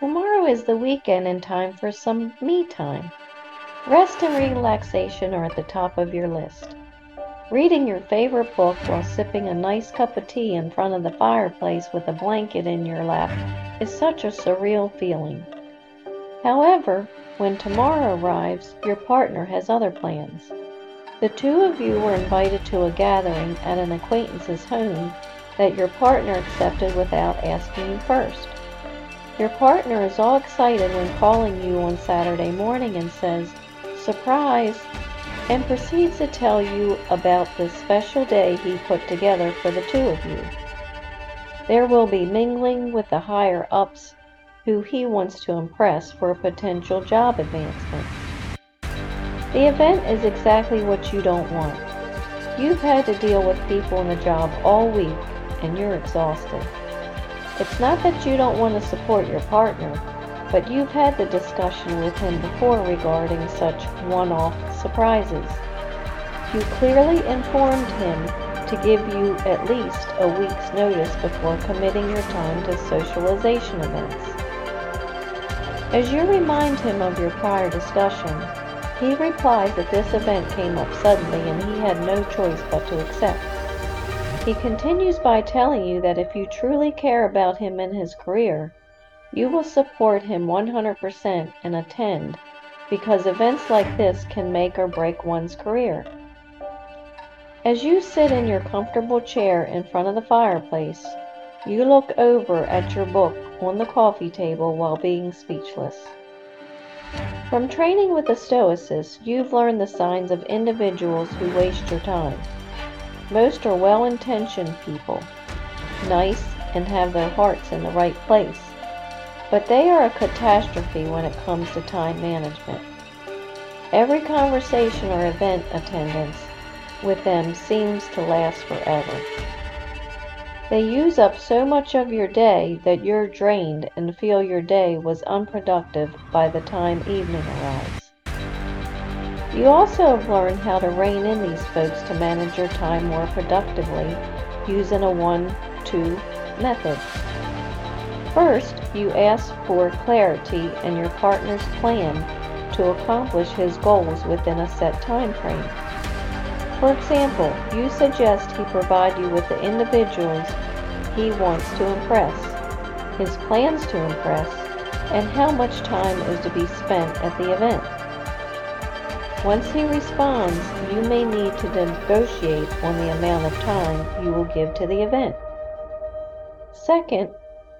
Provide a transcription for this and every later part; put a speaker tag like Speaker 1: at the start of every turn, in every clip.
Speaker 1: Tomorrow is the weekend and time for some me time. Rest and relaxation are at the top of your list. Reading your favorite book while sipping a nice cup of tea in front of the fireplace with a blanket in your lap is such a surreal feeling. However, when tomorrow arrives, your partner has other plans. The two of you were invited to a gathering at an acquaintance's home that your partner accepted without asking you first. Your partner is all excited when calling you on Saturday morning and says, Surprise! and proceeds to tell you about the special day he put together for the two of you. There will be mingling with the higher ups who he wants to impress for a potential job advancement. The event is exactly what you don't want. You've had to deal with people in the job all week and you're exhausted. It's not that you don't want to support your partner, but you've had the discussion with him before regarding such one-off surprises. You clearly informed him to give you at least a week's notice before committing your time to socialization events. As you remind him of your prior discussion, he replies that this event came up suddenly and he had no choice but to accept. He continues by telling you that if you truly care about him and his career, you will support him 100% and attend because events like this can make or break one's career. As you sit in your comfortable chair in front of the fireplace, you look over at your book on the coffee table while being speechless. From training with the Stoicess, you've learned the signs of individuals who waste your time. Most are well intentioned people, nice, and have their hearts in the right place. But they are a catastrophe when it comes to time management. Every conversation or event attendance with them seems to last forever. They use up so much of your day that you're drained and feel your day was unproductive by the time evening arrives. You also have learned how to rein in these folks to manage your time more productively using a one-two method. First, you ask for clarity in your partner's plan to accomplish his goals within a set time frame. For example, you suggest he provide you with the individuals he wants to impress, his plans to impress, and how much time is to be spent at the event. Once he responds, you may need to negotiate on the amount of time you will give to the event. Second,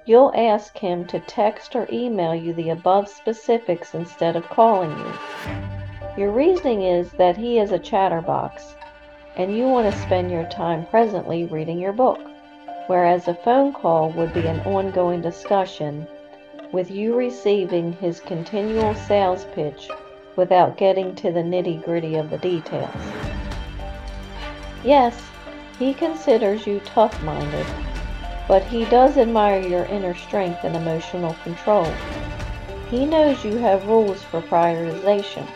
Speaker 1: you'll ask him to text or email you the above specifics instead of calling you. Your reasoning is that he is a chatterbox and you want to spend your time presently reading your book, whereas a phone call would be an ongoing discussion with you receiving his continual sales pitch without getting to the nitty gritty of the details. Yes, he considers you tough minded, but he does admire your inner strength and emotional control. He knows you have rules for prioritization.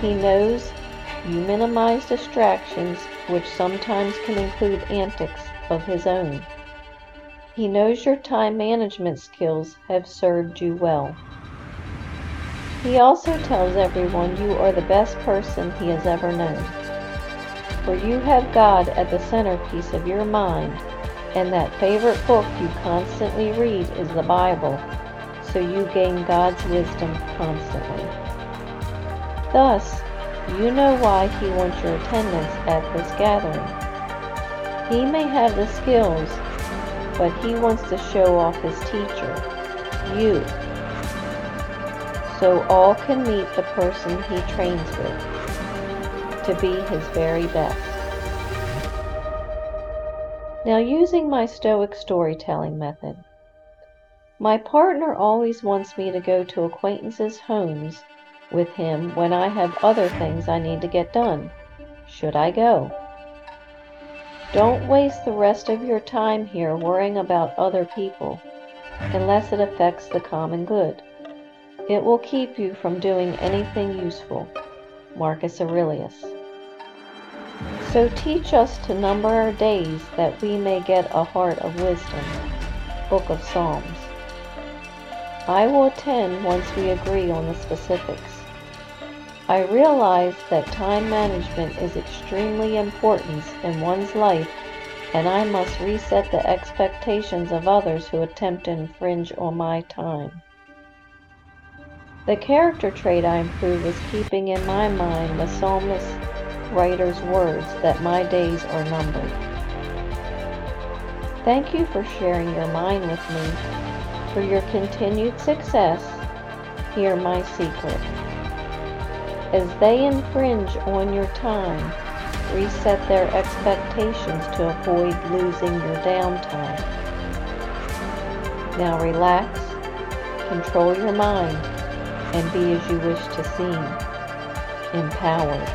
Speaker 1: He knows you minimize distractions, which sometimes can include antics of his own. He knows your time management skills have served you well. He also tells everyone you are the best person he has ever known. For you have God at the centerpiece of your mind, and that favorite book you constantly read is the Bible, so you gain God's wisdom constantly. Thus, you know why he wants your attendance at this gathering. He may have the skills, but he wants to show off his teacher, you, so all can meet the person he trains with to be his very best. Now using my Stoic storytelling method. My partner always wants me to go to acquaintances' homes with him when I have other things I need to get done. Should I go? Don't waste the rest of your time here worrying about other people, unless it affects the common good. It will keep you from doing anything useful. Marcus Aurelius. So teach us to number our days that we may get a heart of wisdom. Book of Psalms. I will attend once we agree on the specifics. I realize that time management is extremely important in one's life and I must reset the expectations of others who attempt to infringe on my time. The character trait I improve is keeping in my mind the psalmist writer's words that my days are numbered. Thank you for sharing your mind with me. For your continued success, hear my secret. As they infringe on your time, reset their expectations to avoid losing your downtime. Now relax, control your mind, and be as you wish to seem, empowered.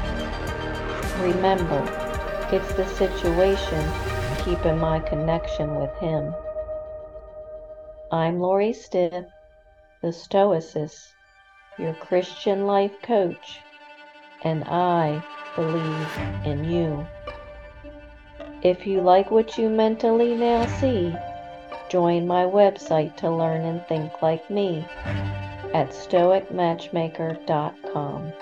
Speaker 1: Remember, it's the situation keeping my connection with Him. I'm Lori Stith, the Stoicess, your Christian life coach, and I believe in you. If you like what you mentally now see, join my website to learn and think like me at stoicmatchmaker.com.